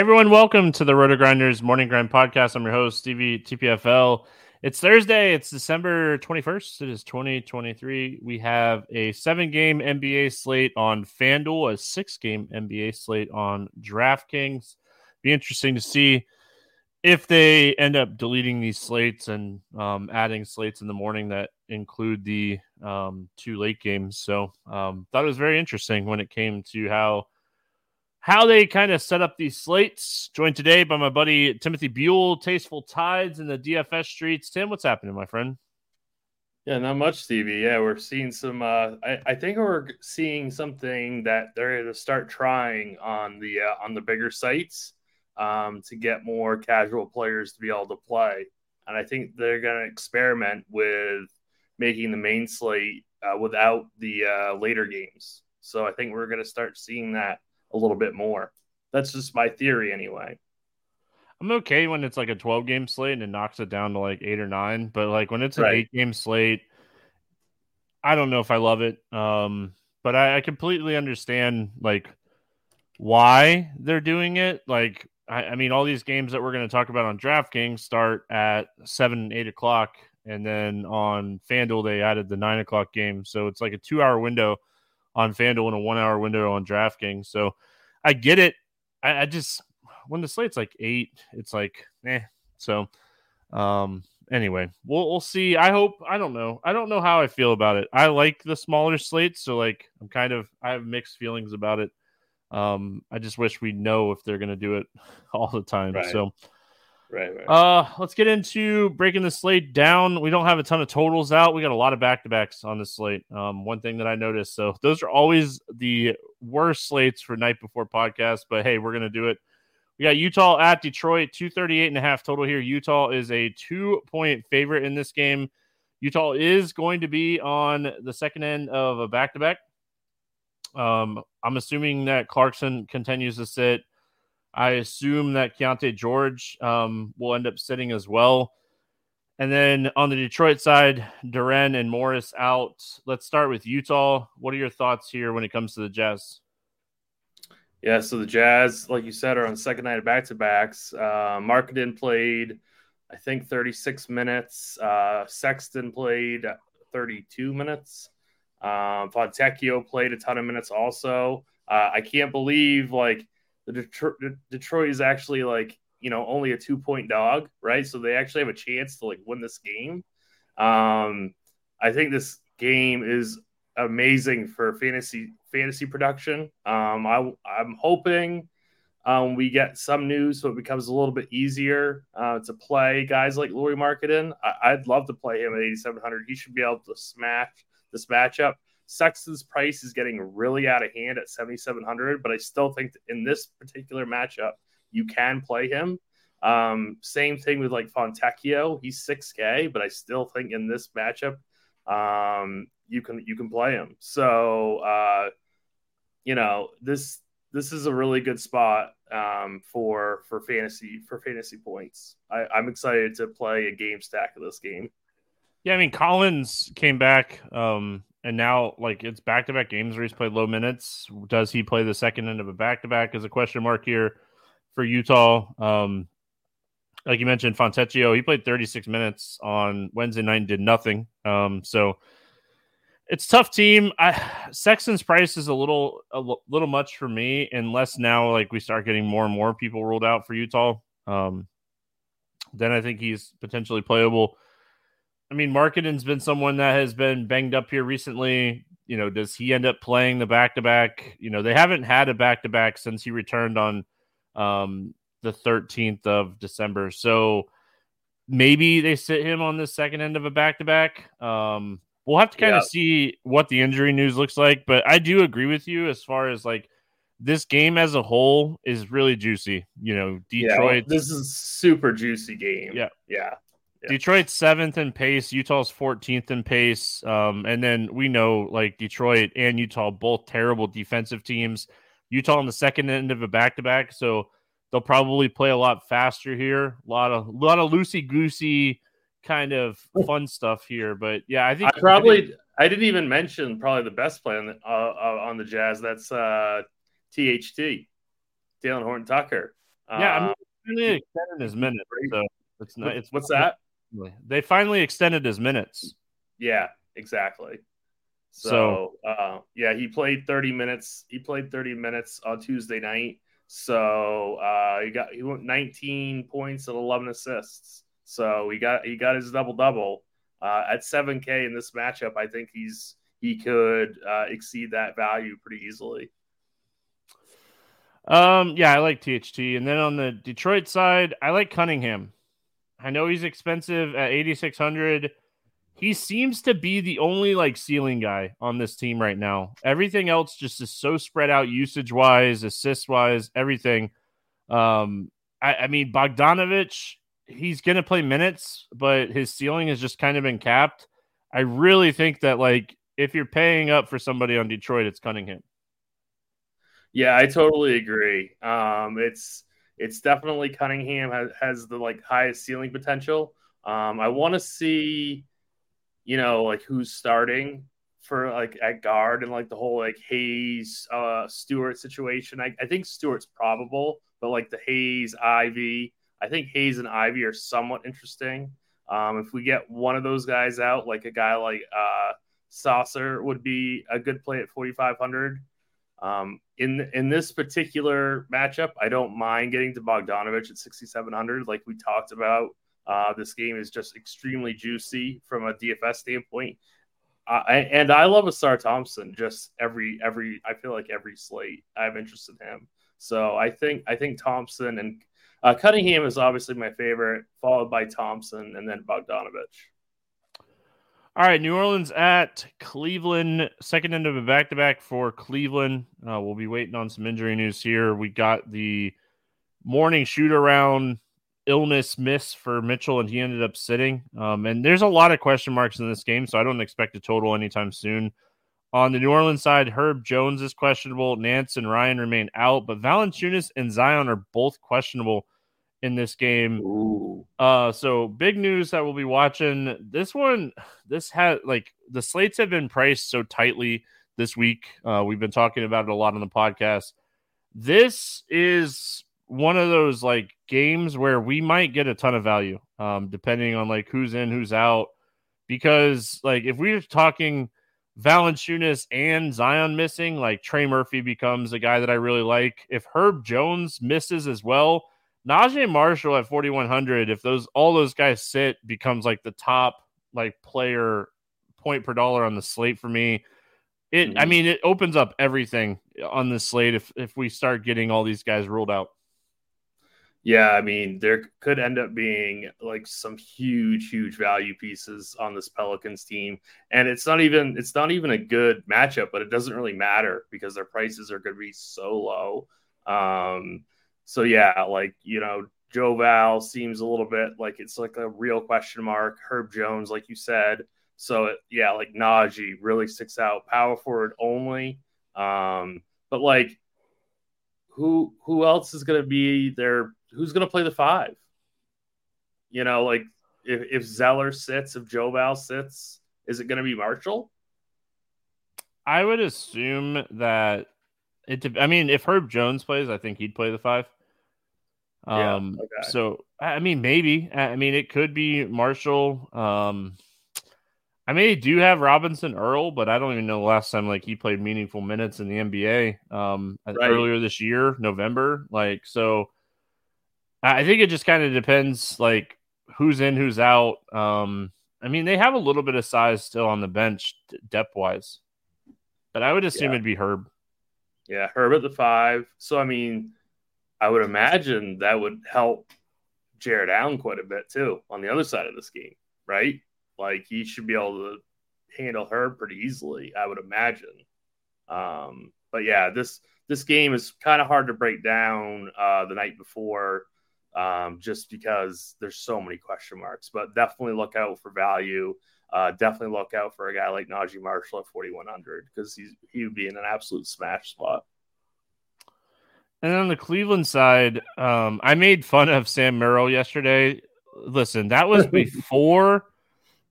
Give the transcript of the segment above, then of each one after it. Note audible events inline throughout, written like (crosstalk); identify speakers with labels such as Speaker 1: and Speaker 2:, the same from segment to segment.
Speaker 1: Everyone, welcome to the Roto Grinders Morning Grind Podcast. I'm your host, Stevie TPFL. It's Thursday, it's December 21st. It is 2023. We have a seven game NBA slate on FanDuel, a six game NBA slate on DraftKings. Be interesting to see if they end up deleting these slates and um, adding slates in the morning that include the um, two late games. So, um, thought it was very interesting when it came to how how they kind of set up these slates. Joined today by my buddy Timothy Buell, Tasteful Tides in the DFS streets. Tim, what's happening, my friend?
Speaker 2: Yeah, not much, Stevie. Yeah, we're seeing some. Uh, I, I think we're seeing something that they're going to start trying on the uh, on the bigger sites um, to get more casual players to be able to play, and I think they're going to experiment with making the main slate uh, without the uh, later games. So I think we're going to start seeing that a little bit more. That's just my theory, anyway.
Speaker 1: I'm okay when it's like a 12 game slate and it knocks it down to like eight or nine, but like when it's an right. eight game slate, I don't know if I love it. Um, but I, I completely understand like why they're doing it. Like, I, I mean, all these games that we're going to talk about on DraftKings start at seven, eight o'clock, and then on FanDuel they added the nine o'clock game, so it's like a two hour window on FanDuel in a one hour window on DraftKings. So I get it. I, I, just when the slate's like eight, it's like eh. So um anyway, we'll we'll see. I hope I don't know. I don't know how I feel about it. I like the smaller slates, so like I'm kind of I have mixed feelings about it. Um I just wish we know if they're gonna do it (laughs) all the time. Right. So
Speaker 2: Right, right.
Speaker 1: Uh, let's get into breaking the slate down. We don't have a ton of totals out. We got a lot of back to backs on the slate. Um, one thing that I noticed. So (laughs) those are always the worst slates for night before podcast. But hey, we're gonna do it. We got Utah at Detroit, 238 and a half total here. Utah is a two point favorite in this game. Utah is going to be on the second end of a back to back. Um, I'm assuming that Clarkson continues to sit. I assume that Keyonte George um, will end up sitting as well. And then on the Detroit side, Duren and Morris out. Let's start with Utah. What are your thoughts here when it comes to the Jazz?
Speaker 2: Yeah, so the Jazz, like you said, are on second night of back to backs. Uh, Markkanen played, I think, 36 minutes. Uh, Sexton played 32 minutes. Um, Fontecchio played a ton of minutes also. Uh, I can't believe like the Detroit, Detroit is actually like you know only a two point dog, right? So they actually have a chance to like win this game. Um, I think this game is amazing for fantasy fantasy production. Um, I I'm hoping um, we get some news so it becomes a little bit easier uh, to play guys like Lauri Markkanen. I, would love to play him at 8700. He should be able to smash this matchup. Sexton's price is getting really out of hand at 7700, but I still think in this particular matchup you can play him. Um, same thing with like Fontecchio. He's 6K, but I still think in this matchup, um, you can you can play him. So uh, you know this this is a really good spot um, for for fantasy for fantasy points. I, I'm excited to play a game stack of this game.
Speaker 1: Yeah, I mean Collins came back, um, and now like it's back to back games where he's played low minutes. Does he play the second end of a back to back? Is a question mark here for Utah. Um, like you mentioned, Fontecchio, he played 36 minutes on Wednesday night and did nothing. Um, so it's tough team. I Sexton's price is a little a l- little much for me, unless now like we start getting more and more people ruled out for Utah. Um, then I think he's potentially playable. I mean, Markkanen's been someone that has been banged up here recently. You know, does he end up playing the back to back? You know, they haven't had a back to back since he returned on um, the 13th of December. So maybe they sit him on the second end of a back to back. We'll have to kind of yeah. see what the injury news looks like, but I do agree with you as far as like this game as a whole is really juicy. You know, Detroit.
Speaker 2: Yeah, this is super juicy game.
Speaker 1: Yeah,
Speaker 2: yeah.
Speaker 1: Yeah. Detroit's seventh in pace, Utah's 14th in pace. Um, and then we know like Detroit and Utah, both terrible defensive teams. Utah on the second end of a back to back. So they'll probably play a lot faster here. A lot of, a lot of loosey goosey kind of fun stuff here. But yeah, I think
Speaker 2: I probably, I, think, I didn't even mention probably the best play on the, uh, uh, on the Jazz. That's uh, THT, Talen Horton Tucker.
Speaker 1: Yeah, I mean, really extended his minute. So it's not, it's
Speaker 2: what's that?
Speaker 1: They finally extended his minutes.
Speaker 2: Yeah, exactly. So, so uh, yeah, he played 30 minutes. He played 30 minutes on Tuesday night. So uh, he got he went 19 points and 11 assists. So he got he got his double double uh, at 7K in this matchup. I think he's he could uh, exceed that value pretty easily.
Speaker 1: Um, yeah, I like THT, and then on the Detroit side, I like Cunningham. I know he's expensive at 8600. He seems to be the only like ceiling guy on this team right now. Everything else just is so spread out usage wise, assist wise, everything. Um, I, I mean Bogdanovich, he's gonna play minutes, but his ceiling has just kind of been capped. I really think that like if you're paying up for somebody on Detroit, it's Cunningham.
Speaker 2: Yeah, I totally agree. Um, it's it's definitely Cunningham has, has the like highest ceiling potential. Um, I want to see, you know, like who's starting for like at guard and like the whole like Hayes uh Stewart situation. I, I think Stewart's probable, but like the Hayes Ivey, I think Hayes and Ivey are somewhat interesting. Um, if we get one of those guys out, like a guy like uh Sasser would be a good play at 4,500. Um, in in this particular matchup, I don't mind getting to Bogdanovich at 6,700. Like we talked about, uh, this game is just extremely juicy from a DFS standpoint. Uh, and I love Ausar Thompson. Just every every I feel like every slate I have interest in him. So I think I think Thompson and uh, Cunningham is obviously my favorite, followed by Thompson and then Bogdanovich.
Speaker 1: All right, New Orleans at Cleveland, second end of a back to back for Cleveland. Uh, we'll be waiting on some injury news here. We got the morning shoot around illness miss for Mitchell, and he ended up sitting. Um, and there's a lot of question marks in this game, so I don't expect a total anytime soon On the New Orleans side, Herb Jones is questionable. Nance and Ryan remain out, but Valanciunas and Zion are both questionable in this game.
Speaker 2: Ooh.
Speaker 1: Uh, so big news that we'll be watching. This one, this had like the slates have been priced so tightly this week. Uh, we've been talking about it a lot on the podcast. This is one of those like games where we might get a ton of value, um, depending on like who's in, who's out. Because like if we're talking Valanciunas and Zion missing, like Trey Murphy becomes a guy that I really like. If Herb Jones misses as well, Naji Marshall at 4100, if those all those guys sit, becomes like the top like player point per dollar on the slate for me. It, mm-hmm. I mean, it opens up everything on the slate if if we start getting all these guys ruled out.
Speaker 2: Yeah, I mean, there could end up being like some huge, huge value pieces on this Pelicans team, and it's not even it's not even a good matchup, but it doesn't really matter because their prices are going to be so low. Um, so yeah, like you know, Joe Val seems a little bit like it's like a real question mark. Herb Jones, like you said, so it, yeah, like Naji really sticks out. Power forward only, um, but like who who else is to be there? Who's to play the five? You know, like if, if Zeller sits, if Joe Val sits, is it to be Marshall?
Speaker 1: I would assume that it. I mean, if Herb Jones plays, I think he'd play the five. Um, yeah, okay. so I mean, maybe. I mean, it could be Marshall. Um, I mean, they do have Robinson Earl, but I don't even know the last time like he played meaningful minutes in the NBA. Um, right. earlier this year, November. Like, so I think it just kind of depends, like who's in, who's out. Um, I mean, they have a little bit of size still on the bench, depth wise, but I would assume yeah. it'd be Herb.
Speaker 2: Yeah, Herb at the five. So I mean, I would imagine that would help Jarrett Allen quite a bit too on the other side of this game, right? Like he should be able to handle her pretty easily, I would imagine. Um, but yeah, this this game is kind of hard to break down uh, the night before, um, just because there's so many question marks. But definitely look out for value. Uh, definitely look out for a guy like Naji Marshall at 4100 because he's he would be in an absolute smash spot.
Speaker 1: And on the Cleveland side, um, I made fun of Sam Merrill yesterday. Listen, that was (laughs) before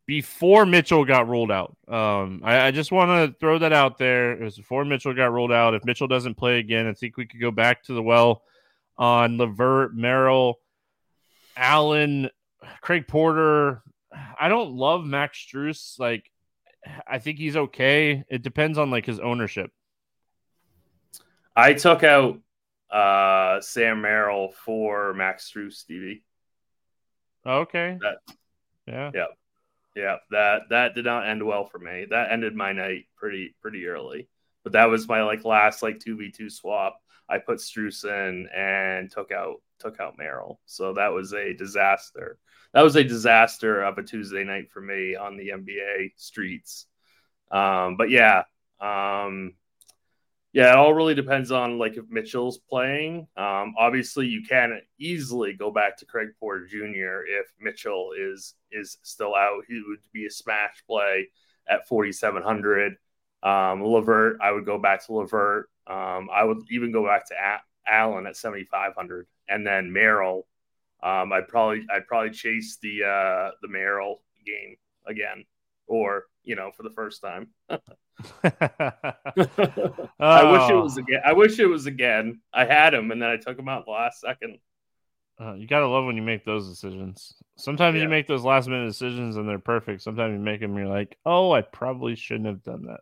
Speaker 1: before Mitchell got ruled out. Um, I, I just want to throw that out there. It was before Mitchell got ruled out. If Mitchell doesn't play again, I think we could go back to the well on Levert, Merrill, Allen, Craig Porter. I don't love Max Strus. Like, I think he's okay. It depends on like his ownership.
Speaker 2: I took out uh, Sam Merrill for Max Strus, Stevie.
Speaker 1: Okay.
Speaker 2: That,
Speaker 1: yeah.
Speaker 2: Yeah. Yeah, that that did not end well for me. That ended my night pretty pretty early. But that was my like last like two v two swap. I put Strus in and took out took out Merrill. So that was a disaster. That was a disaster of a Tuesday night for me on the NBA streets. Um, but yeah, um, yeah, it all really depends on like if Mitchell's playing. Um, obviously, you can easily go back to Craig Porter Jr. if Mitchell is is still out. He would be a smash play at 4,700. Um, Levert, I would go back to Levert. Um, I would even go back to a- Allen at 7,500, and then Merrill. Um, I'd probably I'd probably chase the uh, the Merrill game again, or you know, for the first time. (laughs) (laughs) I wish it was oh. again. I wish it was again. I had him, and then I took him out the last second.
Speaker 1: Uh, you gotta love when you make those decisions. Sometimes yeah. you make those last minute decisions and they're perfect. Sometimes you make them, and you're like, "Oh, I probably shouldn't have done that."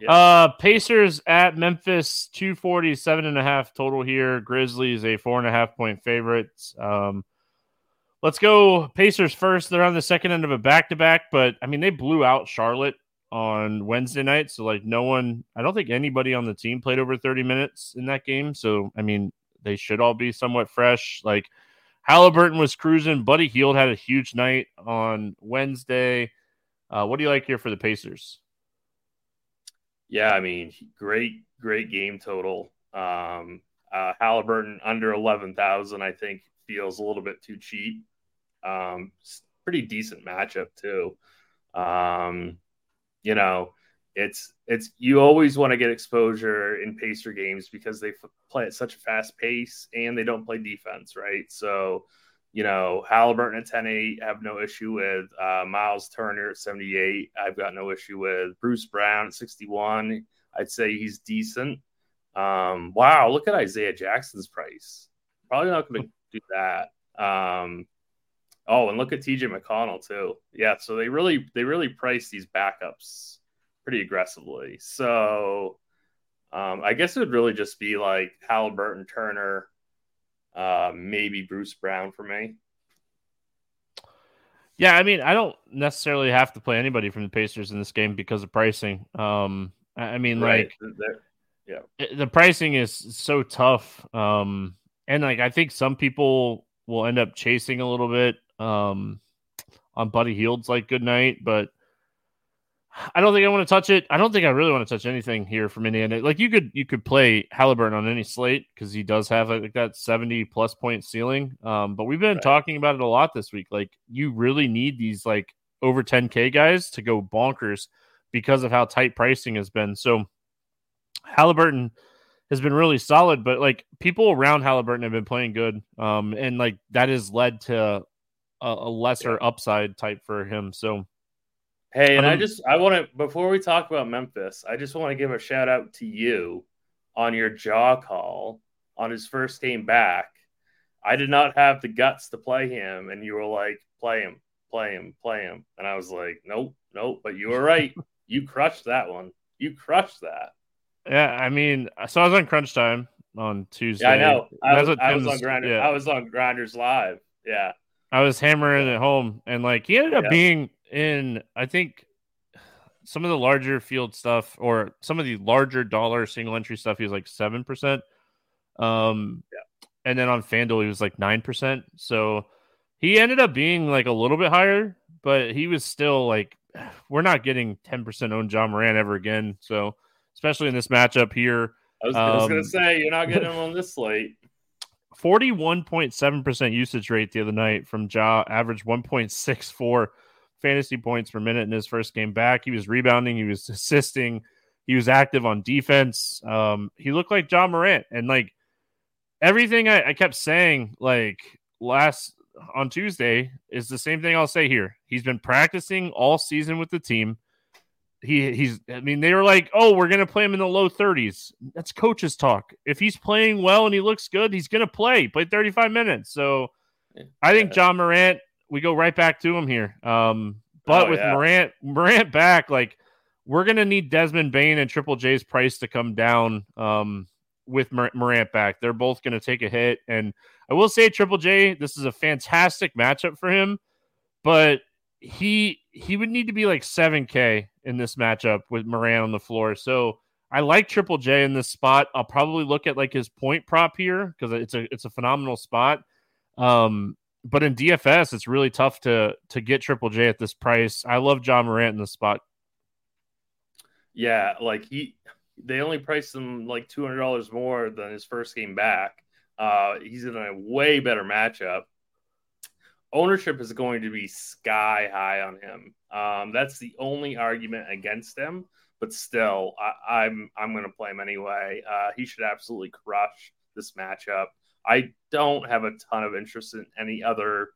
Speaker 1: Yeah. Uh, Pacers at Memphis, two forty seven and a half total here. Grizzlies a four and a half point favorite. Um, let's go Pacers first. They're on the second end of a back to back, but I mean they blew out Charlotte on Wednesday night. So like no one, I don't think anybody on the team played over 30 minutes in that game. So I mean, they should all be somewhat fresh. Like Halliburton was cruising. Buddy Hield had a huge night on Wednesday. Uh, what do you like here for the Pacers?
Speaker 2: Yeah, I mean, great, great game total. Um, uh, Halliburton under 11,000, I think, feels a little bit too cheap. Um, pretty decent matchup, too. Um, you know, it's it's you always want to get exposure in Pacer games because they f- play at such a fast pace and they don't play defense, right? So, you know, Halliburton at 10-8, have no issue with uh, Miles Turner at 78. I've got no issue with Bruce Brown at 61. I'd say he's decent. Um, wow, look at Isaiah Jackson's price. Probably not going to do that. Um, oh, and look at TJ McConnell too. Yeah, so they really they really price these backups pretty aggressively. So um, I guess it would really just be like Halliburton, Turner, uh, maybe Bruce Brown for me.
Speaker 1: Yeah, I mean, I don't necessarily have to play anybody from the Pacers in this game because of pricing. Um, I mean, right. like,
Speaker 2: yeah,
Speaker 1: the pricing is so tough. Um, and like, I think some people will end up chasing a little bit um, on Buddy Hield's like good night, but I don't think I want to touch it. I don't think I really want to touch anything here from Indiana. Like you could you could play Halliburton on any slate because he does have like that seventy plus point ceiling. Um, but we've been right. talking about it a lot this week. Like you really need these like over ten k guys to go bonkers because of how tight pricing has been. So Halliburton has been really solid, but like people around Halliburton have been playing good. Um, and like that has led to a, a lesser yeah. upside type for him. So,
Speaker 2: hey, and um, I just I want to before we talk about Memphis, I just want to give a shout out to you on your Ja call on his first game back. I did not have the guts to play him, and you were like, "Play him, play him, play him," and I was like, "Nope, nope." But you were right. (laughs) you crushed that one. You crushed that.
Speaker 1: Yeah, I mean, so I was on Crunch Time on Tuesday.
Speaker 2: Yeah, I know. I was, I was on Grinder. Yeah. I was on Grinders Live. Yeah.
Speaker 1: I was hammering it home, and like he ended up yeah. being in, I think, some of the larger field stuff or some of the larger dollar single entry stuff. He was like seven percent. Um, yeah. and then on Fanduel he was like nine percent. So he ended up being like a little bit higher, but he was still like, (sighs) we're not getting ten percent owned Ja Morant ever again. So especially in this matchup here.
Speaker 2: I was, um, was going to say you're not (laughs) getting him on this slate.
Speaker 1: 41.7% usage rate the other night from Ja, averaged 1.64 fantasy points per minute in his first game back. He was rebounding, he was assisting, he was active on defense. Um, he looked like Ja Morant. And like everything I, I kept saying, like last on Tuesday, is the same thing I'll say here. He's been practicing all season with the team he he's I mean they were like, "Oh, we're going to play him in the low 30s." That's coaches talk. If he's playing well and he looks good, he's going to play. Play 35 minutes. So I think Ja Morant, we go right back to him here. Um, but oh, with yeah. Morant Morant back, like we're going to need Desmond Bane and Triple J's price to come down um, with Morant back. They're both going to take a hit and I will say Triple J, this is a fantastic matchup for him, but he he would need to be like 7K in this matchup with Morant on the floor. So I like Triple J in this spot. I'll probably look at like his point prop here because it's a it's a phenomenal spot. Um, but in DFS, it's really tough to to get Triple J at this price. I love Ja Morant in this spot.
Speaker 2: Yeah, like he they only priced him like two hundred dollars more than his first game back. Uh, he's in a way better matchup ownership is going to be sky high on him. Um, that's the only argument against him. But still, I, am I'm, I'm going to play him anyway. Uh, he should absolutely crush this matchup. I don't have a ton of interest in any other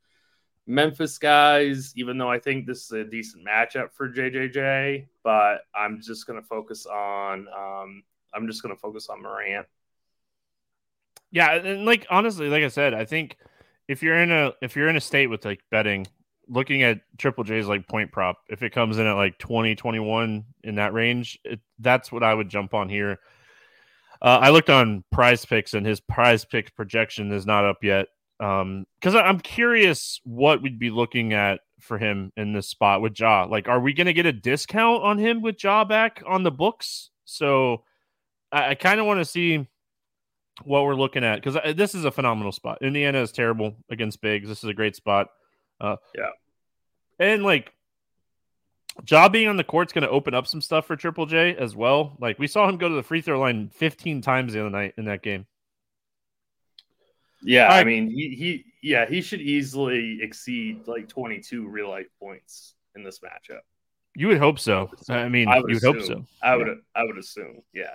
Speaker 2: Memphis guys, even though I think this is a decent matchup for JJJ. But I'm just going to focus on um, I'm just going to focus on Morant.
Speaker 1: Yeah, and like honestly, like I said, I think if you're in a if you're in a state with like betting, looking at Triple J's like point prop, if it comes in at like 20, 21 in that range, it, that's what I would jump on here. Uh, I looked on Prize Picks, and his Prize Picks projection is not up yet. Um, because I'm curious what we'd be looking at for him in this spot with Ja. Like, are we going to get a discount on him with Jaw back on the books? So I, I kind of want to see what we're looking at because uh, this is a phenomenal spot. Indiana is terrible against bigs. This is a great spot.
Speaker 2: Uh, yeah,
Speaker 1: and like job being on the court's going to open up some stuff for Triple J as well. Like we saw him go to the free throw line 15 times the other night in that game.
Speaker 2: Yeah, right. I mean he he yeah he should easily exceed like 22 real life points in this matchup.
Speaker 1: You would hope so. I mean, I you would assume. hope so.
Speaker 2: I would. Yeah. I would assume. Yeah.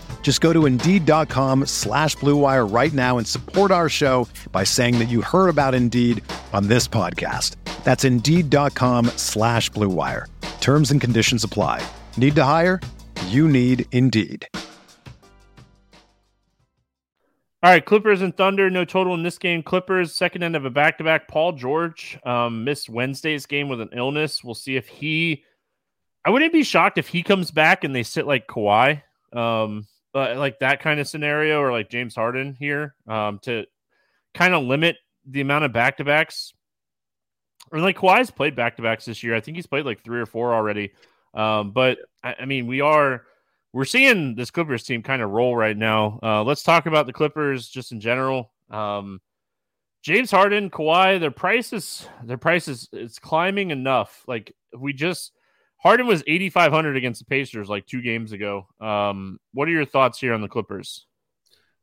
Speaker 3: Just go to Indeed.com slash BlueWire right now and support our show by saying that you heard about Indeed on this podcast. That's Indeed.com slash BlueWire. Terms and conditions apply. Need to hire? You need Indeed.
Speaker 1: All right, Clippers and Thunder, no total in this game. Clippers, second end of a back to back. Paul George um, missed Wednesday's game with an illness. We'll see if he. I wouldn't be shocked if he comes back and they sit like Kawhi, um, uh, like that kind of scenario, or like James Harden here um, to kind of limit the amount of back to backs. Or like Kawhi's played back to backs this year. I think he's played like three or four already. Um, but I, I mean, we are we're seeing this Clippers team kind of roll right now. Uh, let's talk about the Clippers just in general. Um, James Harden, Kawhi, their price is their price is it's climbing enough. Like we just Harden was 8500 against the Pacers like 2 games ago. Um, what are your thoughts here on the Clippers?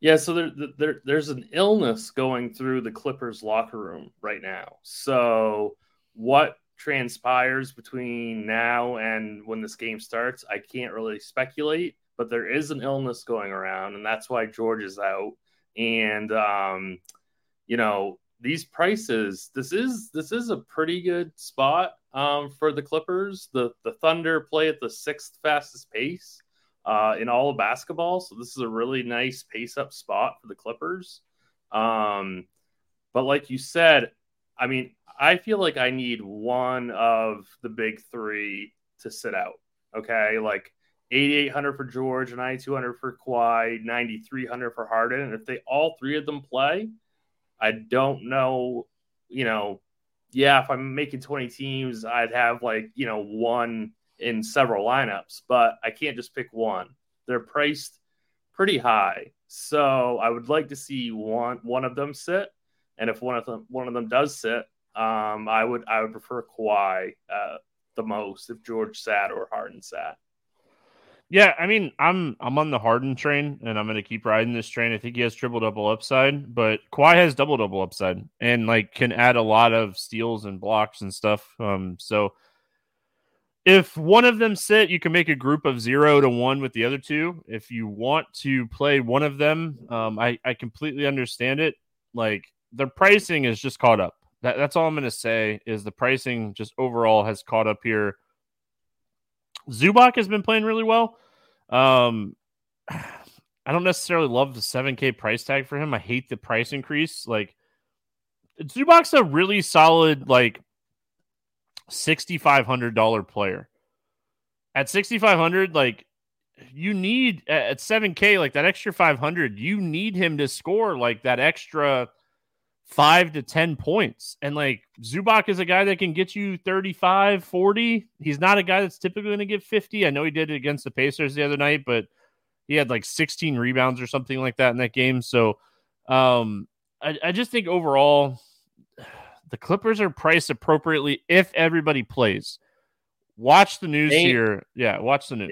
Speaker 2: Yeah, so there, there there's an illness going through the Clippers locker room right now. So what transpires between now and when this game starts, I can't really speculate. But there is an illness going around, and that's why George is out. And um, you know, these prices, this is this is a pretty good spot um, for the Clippers. The the Thunder play at the sixth fastest pace uh, in all of basketball, so this is a really nice pace up spot for the Clippers. Um, but like you said, I mean, I feel like I need one of the big three to sit out. Okay, like 8,800 for George, 9,200 for Kawhi, 9,300 for Harden. And if they all three of them play, I don't know. You know, yeah, if I'm making 20 teams, I'd have like you know one in several lineups, but I can't just pick one. They're priced pretty high, so I would like to see one one of them sit. And if one of them one of them does sit, um, I would I would prefer Kawhi uh, the most if George sat or Harden sat.
Speaker 1: Yeah, I mean, I'm I'm on the Harden train, and I'm going to keep riding this train. I think he has triple double upside, but Kawhi has double double upside, and like can add a lot of steals and blocks and stuff. Um, so if one of them sit, you can make a group of zero to one with the other two. If you want to play one of them, um, I I completely understand it. Like the pricing is just caught up. That, that's all I'm going to say is the pricing just overall has caught up here. Zubac has been playing really well. Um, I don't necessarily love the 7K price tag for him. I hate the price increase. Like Zubac's a really solid, like $6,500 player. At 6,500, like you need at 7K, like that extra 500, you need him to score like that extra five to 10 points. And like Zubac is a guy that can get you 35, 40. He's not a guy that's typically going to get 50. I know he did it against the Pacers the other night, but he had like 16 rebounds or something like that in that game. So um, I, I just think overall, (sighs) the Clippers are priced appropriately if everybody plays. Watch the news and, here. Yeah, watch the news.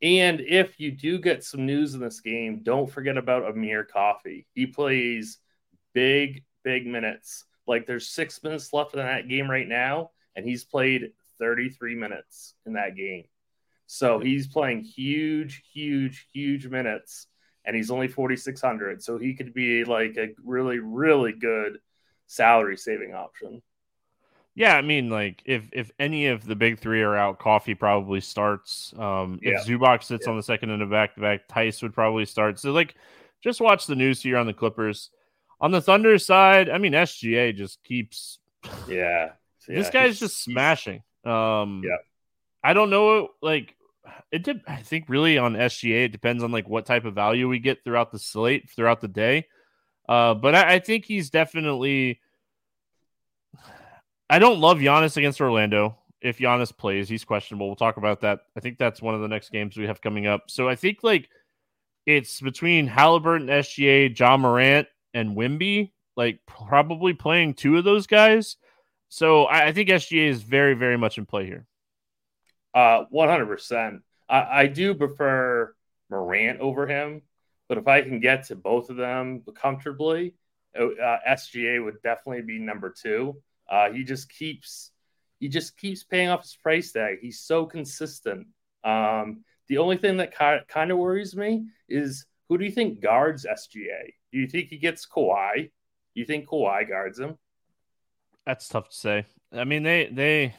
Speaker 1: Yeah.
Speaker 2: And if you do get some news in this game, don't forget about Amir Coffey. He plays big, big minutes. Like there's six minutes left in that game right now, and he's played 33 minutes in that game. So he's playing huge, huge, huge minutes, and he's only 4,600. So he could be like a really, really good salary saving option.
Speaker 1: Yeah, I mean, like if if any of the big three are out, Coffey probably starts. Um, if yeah. Zubac sits yeah. on the second and a back to back, Tice would probably start. So like just watch the news here on the Clippers. On the Thunder side, I mean SGA just keeps
Speaker 2: yeah.
Speaker 1: yeah this guy's just smashing. Um
Speaker 2: yeah.
Speaker 1: I don't know like it did I think really on SGA it depends on like what type of value we get throughout the slate throughout the day. Uh but I, I think he's definitely I don't love Giannis against Orlando. If Giannis plays, he's questionable. We'll talk about that. I think that's one of the next games we have coming up. So I think like it's between Halliburton, SGA, Ja Morant, and Wemby, like probably playing two of those guys. So I, I think SGA is very, very much in play here.
Speaker 2: Uh, one hundred percent. I do prefer Morant over him, but if I can get to both of them comfortably, uh, SGA would definitely be number two. Uh, he just keeps he just keeps paying off his price tag. He's so consistent. Um, the only thing that kind of worries me is who do you think guards SGA? Do you think he gets Kawhi? Do you think Kawhi guards him?
Speaker 1: That's tough to say. I mean, they they.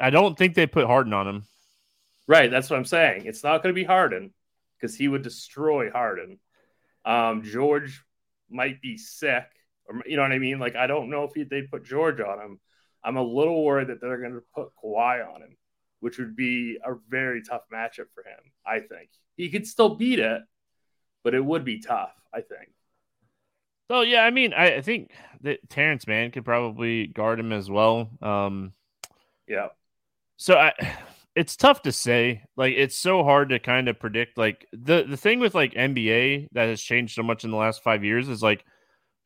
Speaker 1: I don't think they put Harden on him.
Speaker 2: Right, that's what I'm saying. It's not going to be Harden because he would destroy Harden. Um, George might be sick, or you know what I mean. Like I don't know if they put George on him. I'm a little worried that they're going to put Kawhi on him, which would be a very tough matchup for him. I think he could still beat it, but it would be tough. I think.
Speaker 1: So yeah, I mean, I, I think that Terrence Mann could probably guard him as well. Um,
Speaker 2: yeah.
Speaker 1: So I, (sighs) it's tough to say. Like, it's so hard to kind of predict. Like the the thing with like NBA that has changed so much in the last five years is like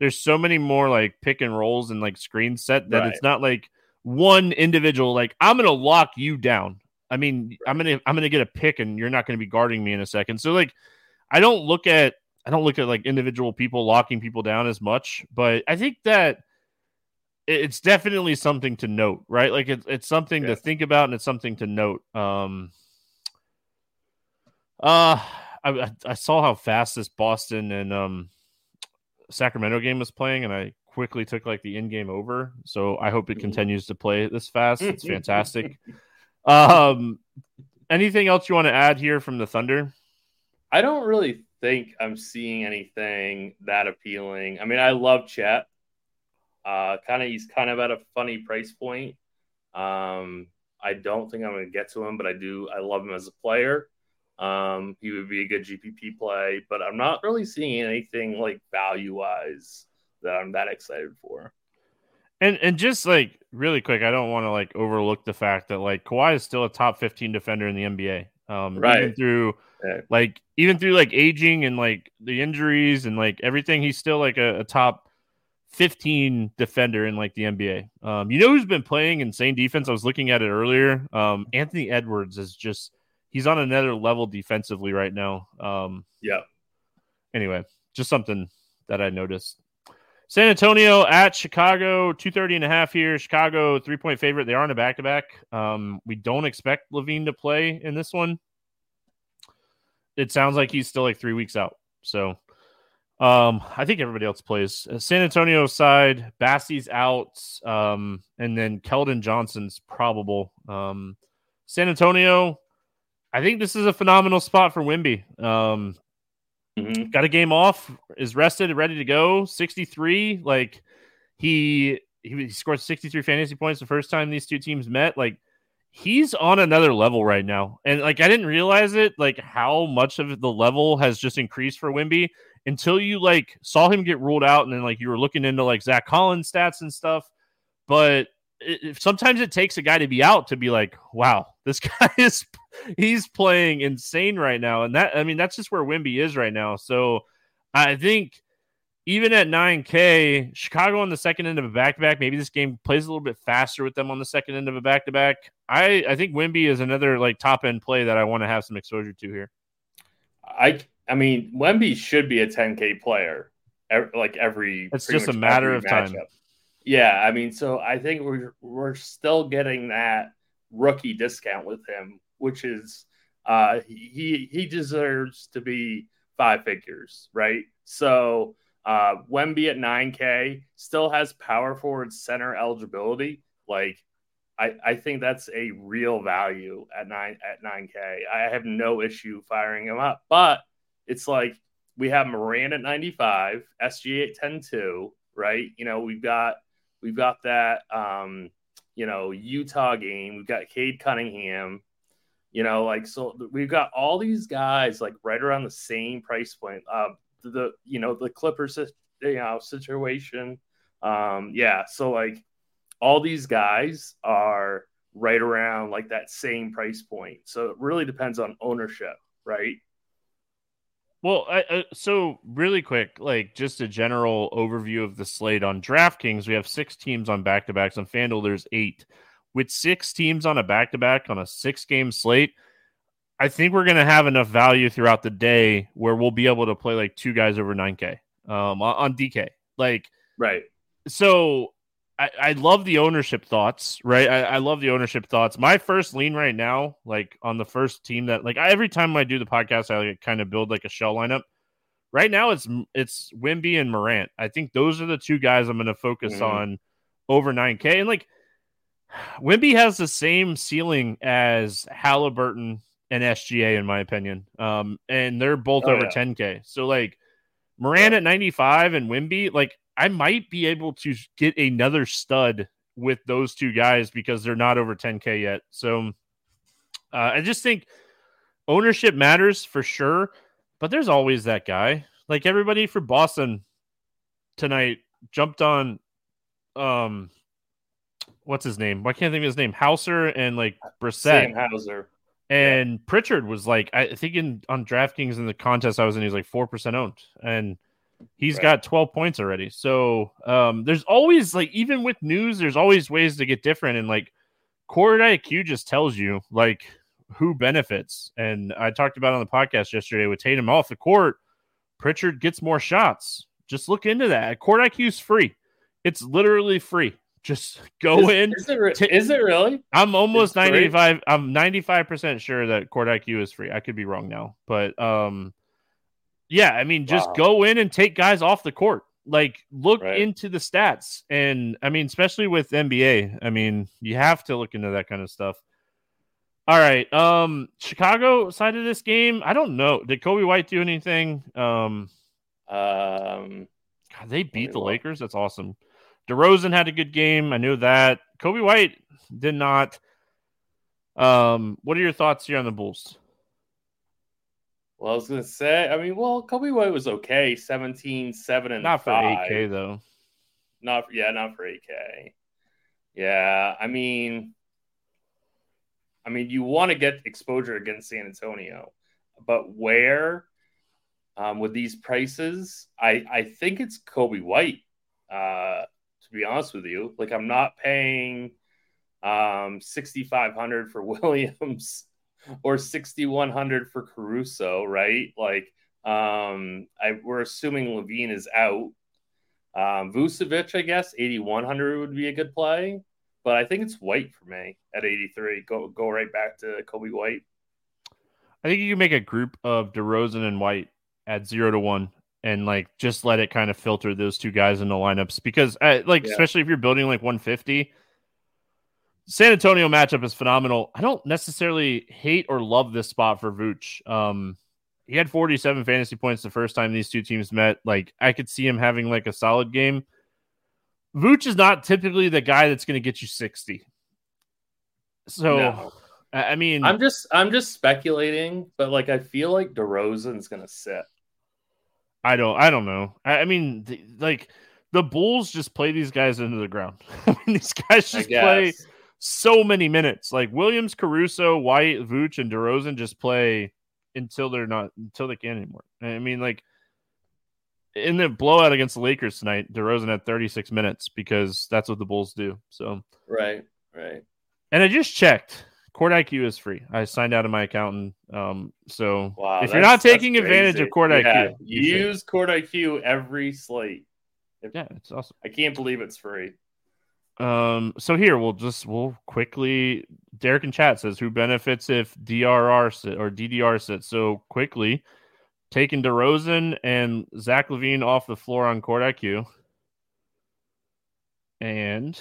Speaker 1: there's so many more like pick and rolls and like screen set that right. it's not like one individual. Like I'm gonna lock you down. I mean. I'm gonna I'm gonna get a pick and you're not gonna be guarding me in a second. So like, I don't look at I don't look at like individual people locking people down as much, but I think that it's definitely something to note, right? Like it's it's something yeah. to think about and it's something to note. Um uh I I saw how fast this Boston and um Sacramento game was playing and I quickly took like the in game over. So I hope it mm-hmm. continues to play this fast. It's fantastic. (laughs) um anything else you want to add here from the Thunder?
Speaker 2: I don't really think I'm seeing anything that appealing. I mean, I love Chet. Uh, kind of, he's kind of at a funny price point. Um, I don't think I'm going to get to him, but I do. I love him as a player. Um, he would be a good GPP play, but I'm not really seeing anything like value wise that I'm that excited for.
Speaker 1: And and just like really quick, I don't want to like overlook the fact that like Kawhi is still a top 15 defender in the NBA. Um, right. even through yeah. like even through like aging and like the injuries and like everything, he's still like a, a top 15 defender in like the NBA. Um, you know who's been playing insane defense? I was looking at it earlier. Um, Anthony Edwards is just he's on another level defensively right now. Um,
Speaker 2: yeah.
Speaker 1: Anyway, just something that I noticed. San Antonio at Chicago, 230 and a half here. Chicago, three point favorite. They are in a back to back. We don't expect LaVine to play in this one it sounds like he's still like three weeks out. So um, I think everybody else plays. Uh, San Antonio side, Bassey's out, um, and then Keldon Johnson's probable. Um, San Antonio, I think this is a phenomenal spot for Wemby. Um, mm-hmm. Got a game off, is rested, ready to go. 63. Like he he scored 63 fantasy points the first time these two teams met. Like he's on another level right now. And like I didn't realize it, like how much of the level has just increased for Wemby until you like saw him get ruled out and then like you were looking into like Zach Collins stats and stuff. But it, sometimes it takes a guy to be out to be like, wow, this (laughs) guy is he's playing insane right now. And that I mean that's just where Wemby is right now. So I think even at 9K, Chicago on the second end of a back to back, maybe this game plays a little bit faster with them on the second end of a back to back. I I think Wemby is another like top end play that I want to have some exposure to here.
Speaker 2: I I mean Wemby should be a 10K player, like every.
Speaker 1: It's just a matter of matchup. time.
Speaker 2: Yeah, I mean, so I think we're we're still getting that rookie discount with him, which is uh he he deserves to be five figures, right? So uh, Wemby at 9K still has power forward center eligibility. Like, I, I think that's a real value at nine at 9K. I have no issue firing him up, but it's like we have Morant at 95, SGA at 10 2, right? You know, we've got we've got that um, you know, Utah game. We've got Cade Cunningham. You know, like so we've got all these guys like right around the same price point. Uh, the you know the Clippers you know situation. Um, yeah, so like all these guys are right around like that same price point. So it really depends on ownership, right?
Speaker 1: Well, I, uh, so really quick, like just a general overview of the slate on DraftKings. We have six teams on back to backs. On FanDuel, there's eight. With six teams on a back to back on a six game slate, I think we're going to have enough value throughout the day where we'll be able to play like two guys over 9K um, on DK. Like,
Speaker 2: right.
Speaker 1: So I, I love the ownership thoughts, right? I, I, love the ownership thoughts. My first lean right now, like on the first team that, like, I, every time I do the podcast, I like, kind of build like a shell lineup. Right now, it's it's Wemby and Morant. I think those are the two guys I'm going to focus mm-hmm. on over 9K. And like, Wemby has the same ceiling as Halliburton and SGA, in my opinion. Um, and they're both oh, over yeah. 10K. So like, Morant at 95 and Wemby, like I might be able to get another stud with those two guys because they're not over 10K yet. So uh, I just think ownership matters for sure, but there's always that guy. Like everybody for Boston tonight jumped on um what's his name? Why can't I think of his name? Hauser and like Brissett.
Speaker 2: Sam Hauser.
Speaker 1: And yeah. Pritchard was like, I think in on DraftKings in the contest I was in, he was like four percent owned. And He's right. got 12 points already. So um, there's always like even with news, there's always ways to get different. And like court IQ just tells you like who benefits. And I talked about on the podcast yesterday with Tatum off the court, Pritchard gets more shots. Just look into that. Court IQ is free. It's literally free. Just go
Speaker 2: is,
Speaker 1: in.
Speaker 2: Is it, re- t- is it really?
Speaker 1: I'm almost 95. I'm 95% sure that Court IQ is free. I could be wrong now, but um yeah, I mean, just wow. go in and take guys off the court. Like, look right. into the stats. And I mean, especially with NBA, I mean, you have to look into that kind of stuff. All right. Um, Chicago side of this game, I don't know. Did Coby White do anything? Um, um God, they beat the Lakers. That's awesome. DeRozan had a good game. I knew that. Coby White did not. Um, what are your thoughts here on the Bulls?
Speaker 2: Well, I was gonna say, I mean, well, Coby White was okay, 17, 7, and
Speaker 1: not for 8K though.
Speaker 2: Not yeah, not for 8K. Yeah, I mean, I mean, you want to get exposure against San Antonio, but where? Um, with these prices, I I think it's Coby White. Uh, to be honest with you, like I'm not paying um 6500 for (laughs) Williams or 6100 for Caruso, right? Like um I we're assuming LaVine is out. Um Vucevic, I guess 8100 would be a good play, but I think it's White for me at 83. Go go right back to Coby White.
Speaker 1: I think you can make a group of DeRozan and White at 0 to 1 and like just let it kind of filter those two guys in the lineups because uh, like yeah. especially if you're building like 150 San Antonio matchup is phenomenal. I don't necessarily hate or love this spot for Vooch. Um, he had 47 fantasy points the first time these two teams met. Like I could see him having like a solid game. Vooch is not typically the guy that's going to get you 60. So, no. I mean,
Speaker 2: I'm just I'm just speculating, but like I feel like DeRozan's going to sit.
Speaker 1: I don't I don't know. I, I mean, the, like the Bulls just play these guys into the ground. (laughs) I mean, these guys just play so many minutes. Like Williams, Caruso, White, Vooch, and DeRozan just play until they're not until they can't anymore. I mean, like in the blowout against the Lakers tonight, DeRozan had 36 minutes because that's what the Bulls do. So
Speaker 2: right, right.
Speaker 1: And I just checked. Court IQ is free. I signed out of my account. Um, so wow, if you're not taking advantage of Court
Speaker 2: yeah, IQ, use Court IQ every slate.
Speaker 1: If, yeah, it's awesome.
Speaker 2: I can't believe it's free.
Speaker 1: Um, so here we'll just we'll quickly. Derek in chat says who benefits if DRR sit or DDR sits. So quickly, taking DeRozan and Zach LaVine off the floor on court IQ, and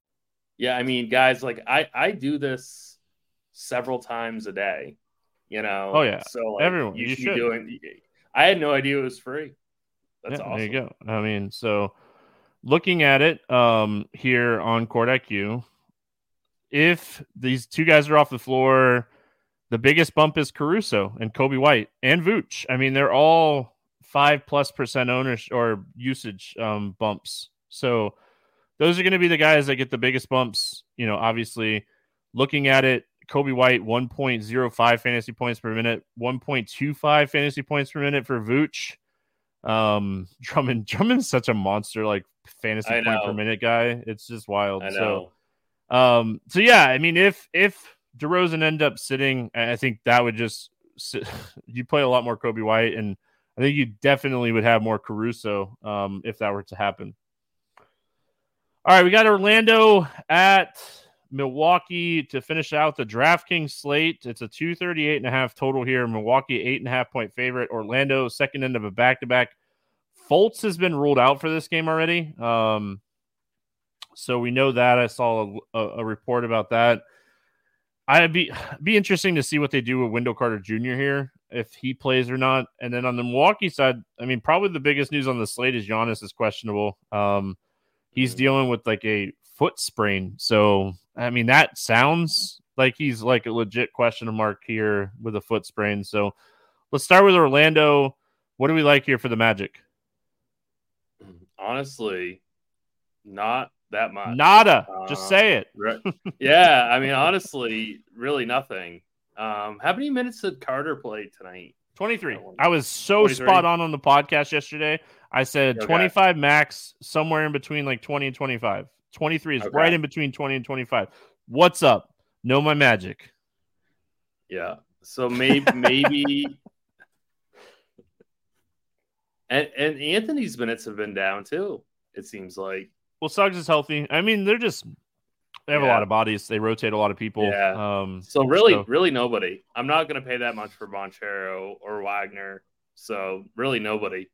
Speaker 2: Yeah, I mean, guys, like I, I do this several times a day, you know?
Speaker 1: Oh, yeah.
Speaker 2: So like,
Speaker 1: Everyone,
Speaker 2: you,
Speaker 1: you
Speaker 2: should, doing, I had no idea it was free. That's
Speaker 1: Yeah,
Speaker 2: awesome.
Speaker 1: There you go. I mean, so looking at it um, here on Court IQ, if these two guys are off the floor, the biggest bump is Caruso and Coby White and Vooch. I mean, they're all five plus percent ownership or usage um, bumps. So those are going to be the guys that get the biggest bumps. You know, obviously, looking at it, Coby White 1.05 fantasy points per minute, 1.25 fantasy points per minute for Vooch. Um, (laughs) Drummond, Drummond's such a monster, like fantasy
Speaker 2: I
Speaker 1: point per
Speaker 2: know.
Speaker 1: minute guy. It's just wild. So, um, so yeah, I mean, if if DeRozan end up sitting, I I think that would just sit, (laughs) you play a lot more Coby White, and I think you definitely would have more Caruso um, if that were to happen. All right, we got Orlando at Milwaukee to finish out the DraftKings slate. It's a 238 and a half total here. Milwaukee, eight and a half point favorite. Orlando, second end of a back to back. Fultz has been ruled out for this game already. Um, so we know that. I saw a, a, report about that. I'd be be interesting to see what they do with Wendell Carter Jr. here, if he plays or not. And then on the Milwaukee side, I mean, probably the biggest news on the slate is Giannis is questionable. Um, he's dealing with like a foot sprain. So I mean, that sounds like he's like a legit question mark here with a foot sprain. So let's start with Orlando. What do we like here for the Magic?
Speaker 2: Honestly, not that much.
Speaker 1: Nada. Just
Speaker 2: Uh,
Speaker 1: say it.
Speaker 2: Right. (laughs) yeah, I mean, honestly, really nothing. Um, how many minutes did Carter play tonight?
Speaker 1: 23. I was so
Speaker 2: 23.
Speaker 1: spot on on the podcast yesterday. I said
Speaker 2: Okay.
Speaker 1: 25 max, somewhere in between like 20 and 25. 23 is
Speaker 2: Okay.
Speaker 1: right in between 20 and 25. What's up? Know my magic.
Speaker 2: Yeah. So maybe maybe (laughs) and and Anthony's minutes have been down too. It seems like.
Speaker 1: Well, Suggs is healthy. I mean, they're just they have a lot of bodies. They rotate a lot of people.
Speaker 2: Yeah.
Speaker 1: Um,
Speaker 2: So really,
Speaker 1: So-
Speaker 2: really nobody. I'm not going to pay that much for Banchero or Wagner. So really nobody.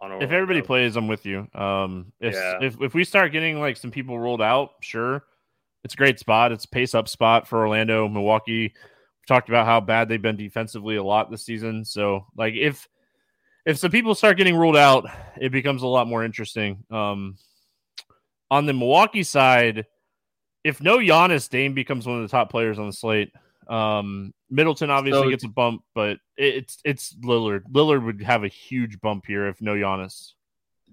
Speaker 2: On
Speaker 1: if everybody
Speaker 2: Orlando.
Speaker 1: plays, I'm with you. Um, if,
Speaker 2: Yeah.
Speaker 1: if if we start getting like some people rolled out, sure, it's a great spot. It's a pace up spot for Orlando, Milwaukee. We talked about how bad they've been defensively a lot this season. So like if if some people start getting ruled out, it becomes a lot more interesting. Um, on the Milwaukee side, if no Giannis, Dame becomes one of the top players on the slate. Um, Middleton obviously
Speaker 2: So-
Speaker 1: gets a bump, but it, it's it's Lillard. Lillard would have a huge bump here if no Giannis.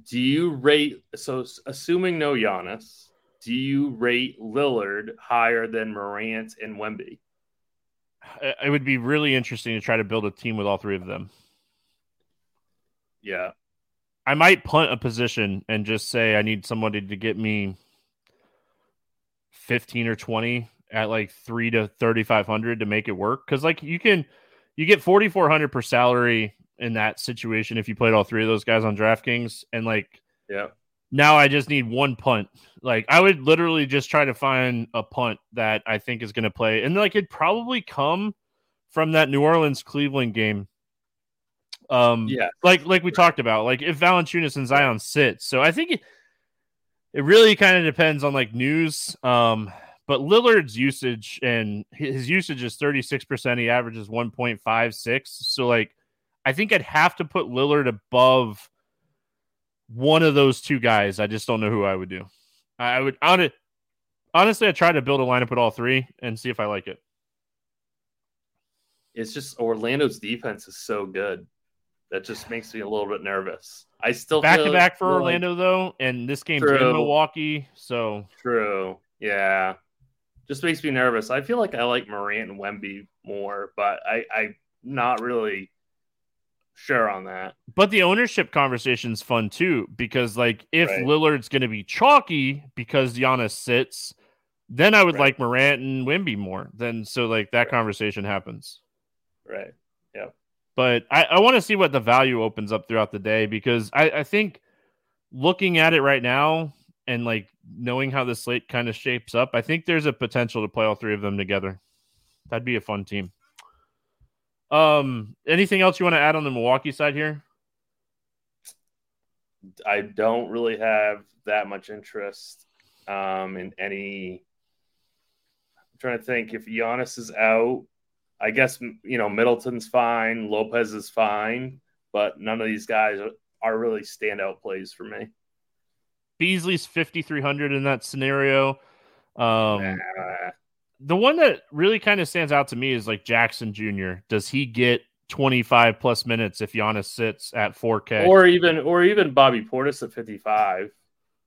Speaker 2: Do you rate so assuming no Giannis? Do you rate Lillard higher than Morant and Wemby?
Speaker 1: It it would be really interesting to try to build a team with all three of them.
Speaker 2: Yeah.
Speaker 1: I might punt a position and just say I need somebody to get me 15 or 20 at like 3 to 3500 to make it work cuz like you can you get 4400 per salary in that situation if you played all three of those guys on DraftKings and like
Speaker 2: Yeah.
Speaker 1: now I just need one punt. Like I would literally just try to find a punt that I think is going to play, and like it'd probably come from that New Orleans Cleveland game. Um,
Speaker 2: Yeah.
Speaker 1: like like we talked about, like if Valanciunas and Zion sit. So I think it, really kind of depends on like news. Um, but Lillard's usage and his usage is thirty six percent. He averages one point five six. So like, I think I'd have to put Lillard above one of those two guys. I just don't know who I would do. I would on. Honestly, I try to build a lineup with all three and see if I like it.
Speaker 2: It's just Orlando's defense is so good. That just makes me a little bit nervous. I still
Speaker 1: Back to back for
Speaker 2: like-
Speaker 1: Orlando though, and this game's in Milwaukee, so
Speaker 2: True. Yeah. Just makes me nervous. I feel like I like Morant and Wemby more, but I, I'm not really sure on that.
Speaker 1: But the ownership conversation's fun too because like if
Speaker 2: Right.
Speaker 1: Lillard's going to be chalky because Giannis sits, then I would
Speaker 2: Right.
Speaker 1: like Morant and Wemby more. Then so like that conversation happens.
Speaker 2: Right.
Speaker 1: But I, I want to see what the value opens up throughout the day because I, I think looking at it right now and like knowing how the slate kind of shapes up, I think there's a potential to play all three of them together. That'd be a fun team. Um, anything else you want to add on the Milwaukee side here?
Speaker 2: I don't really have that much interest um, in any. I'm trying to think if Giannis is out. I guess you know Middleton's fine, Lopez is fine, but none of these guys are really standout plays for me.
Speaker 1: Beasley's 5300 in that scenario. Um, nah. The one that really kind of stands out to me is like Jackson Jr. Does he get 25 plus minutes if Giannis sits at 4K,
Speaker 2: or even or even Bobby Portis at 55?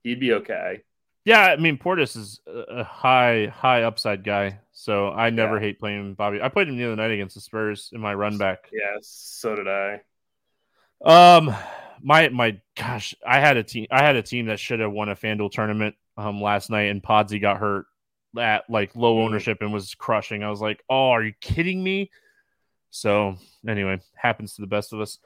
Speaker 2: He'd be okay.
Speaker 1: Yeah, I mean Portis is a high high upside guy, so I never yeah. hate playing Bobby. I played him the other night against the Spurs in my run back.
Speaker 2: Yes, so did I.
Speaker 1: Um, my my gosh, I had a team. I had a team that should have won a Fanduel tournament um last night, and Podsy got hurt at like low mm. ownership and was crushing. I was like, oh, are you kidding me? So anyway, happens to the best of us.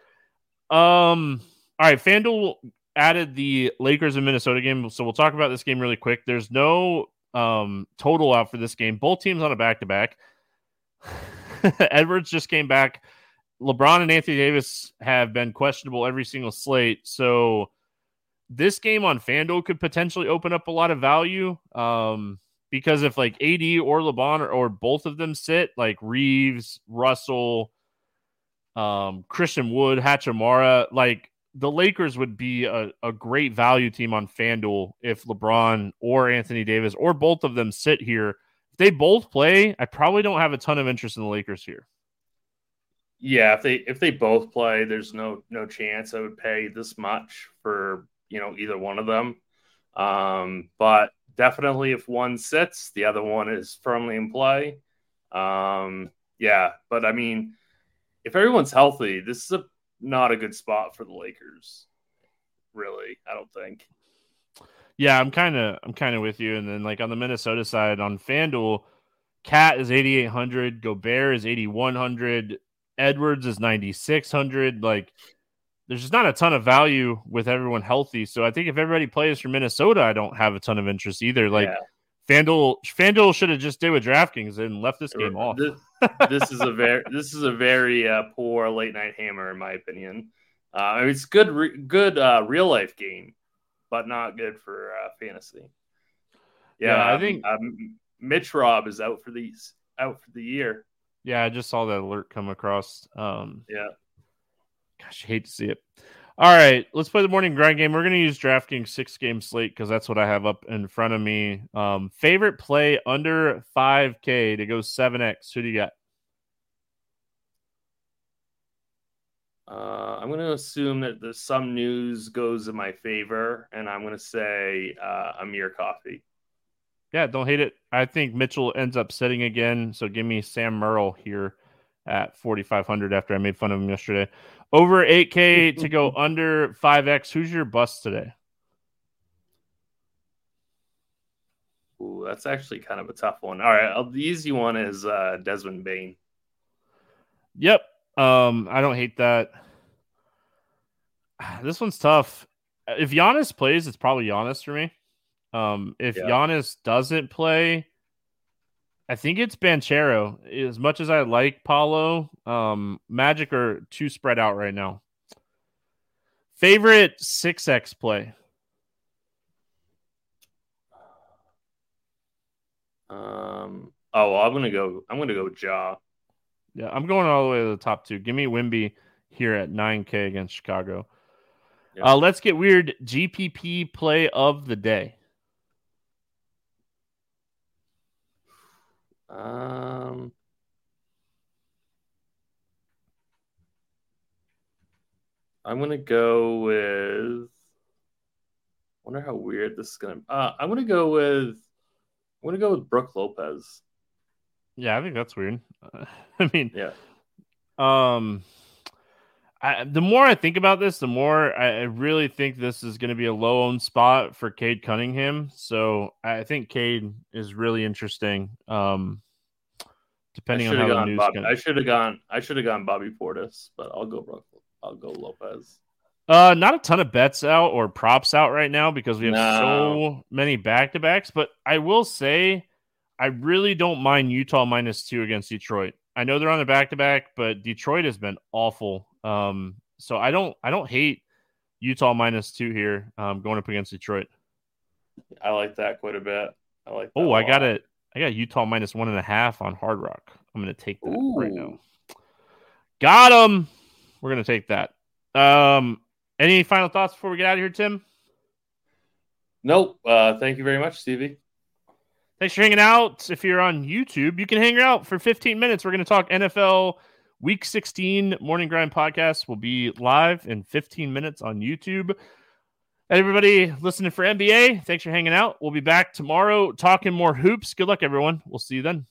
Speaker 1: Um, all right, FanDuel added the Lakers and Minnesota game, so we'll talk about this game really quick. There's no um total out for this game. Both teams on a back to back. Edwards just came back. LeBron and Anthony Davis have been questionable every single slate, so this game on FanDuel could potentially open up a lot of value. Um, because if like AD or LeBron or, or both of them sit, like Reaves, Russell, um, Christian Wood, Hachimura, like the Lakers would be a, a great value team on FanDuel if LeBron or Anthony Davis or both of them sit here. If they both play, I probably don't have a ton of interest in the Lakers here.
Speaker 2: Yeah, if they if they both play, there's no no chance I would pay this much for you know either one of them. Um, but definitely if one sits, the other one is firmly in play. Um, yeah, but I mean, if everyone's healthy, this is a not a good spot for the Lakers. Really, I don't think.
Speaker 1: Yeah, I'm kind of I'm kind of with you. And then like on the Minnesota side on FanDuel, Cat is 8800, Gobert is 8100, Edwards is 9600. Like there's just not a ton of value with everyone healthy. So I think if everybody plays for Minnesota, I don't have a ton of interest either. Like yeah. FanDuel, FanDuel should have just did with DraftKings and left this game off.
Speaker 2: This, this is a very this is a very uh, poor late night hammer in my opinion. Uh, it's good re- good uh, real life game, but not good for uh, fantasy. Yeah, yeah I think um, Mitch Rob is out for these out for the year.
Speaker 1: Yeah, I just saw that alert come across. Um,
Speaker 2: yeah,
Speaker 1: Gosh, I hate to see it. All right, let's play the morning grind game. We're going to use DraftKings six game slate because that's what I have up in front of me. Um, favorite play under 5K to go 7X. Who do you got?
Speaker 2: Uh, I'm going to assume that the, some news goes in my favor, and I'm going to say uh, Amir Coffey.
Speaker 1: Yeah, don't hate it. I think Mitchell ends up sitting again. So give me Sam Merrill here at 4,500 after I made fun of him yesterday. Over 8K (laughs) to go under 5X. Who's your bust today?
Speaker 2: Ooh, that's actually kind of a tough one. All right, the easy one is uh, Desmond Bane.
Speaker 1: Yep, um, I don't hate that. (sighs) This one's tough. If Giannis plays, it's probably Giannis for me. Um, if yeah. Giannis doesn't play, I think it's Banchero. As much as I like Paolo, um, Magic are too spread out right now. Favorite six X play.
Speaker 2: Um. Oh, well, I'm gonna go. I'm gonna go Ja.
Speaker 1: Yeah, I'm going all the way to the top two. Give me Wemby here at 9K against Chicago. Yeah. Uh, let's get weird. GPP play of the day.
Speaker 2: Um, I'm gonna go with. Wonder how weird this is gonna. Uh, I'm gonna go with. I'm gonna go with Brook Lopez.
Speaker 1: Yeah, I think that's weird. Uh, (laughs) I mean,
Speaker 2: yeah.
Speaker 1: Um, I, the more I think about this, the more I, really think this is going to be a low owned spot for Cade Cunningham. So I think Cade is really interesting. Um, depending on how the news.
Speaker 2: Bobby, I should have gone. I should have gone Bobby Portis, but I'll go. I'll go Lopez.
Speaker 1: Uh, not a ton of bets out or props out right now because we have no. so many back to backs. But I will say, I really don't mind Utah minus two against Detroit. I know they're on the back to back, but Detroit has been awful. Um, so I don't, I don't hate Utah minus two here. Um, going up against Detroit.
Speaker 2: I like that quite a bit. I like.
Speaker 1: Oh, I got it. I got Utah minus one and a half on Hard Rock. I'm going to take that Ooh. right now. Got him. We're going to take that. Um, any final thoughts before we get out of here, Tim?
Speaker 2: Nope. Uh, thank you very much, Stevie.
Speaker 1: Thanks for hanging out. If you're on YouTube, you can hang out for 15 minutes. We're going to talk NFL Week 16 Morning Grind podcast. will be live in 15 minutes on YouTube. Everybody listening for NBA, thanks for hanging out. We'll be back tomorrow talking more hoops. Good luck, everyone. We'll see you then.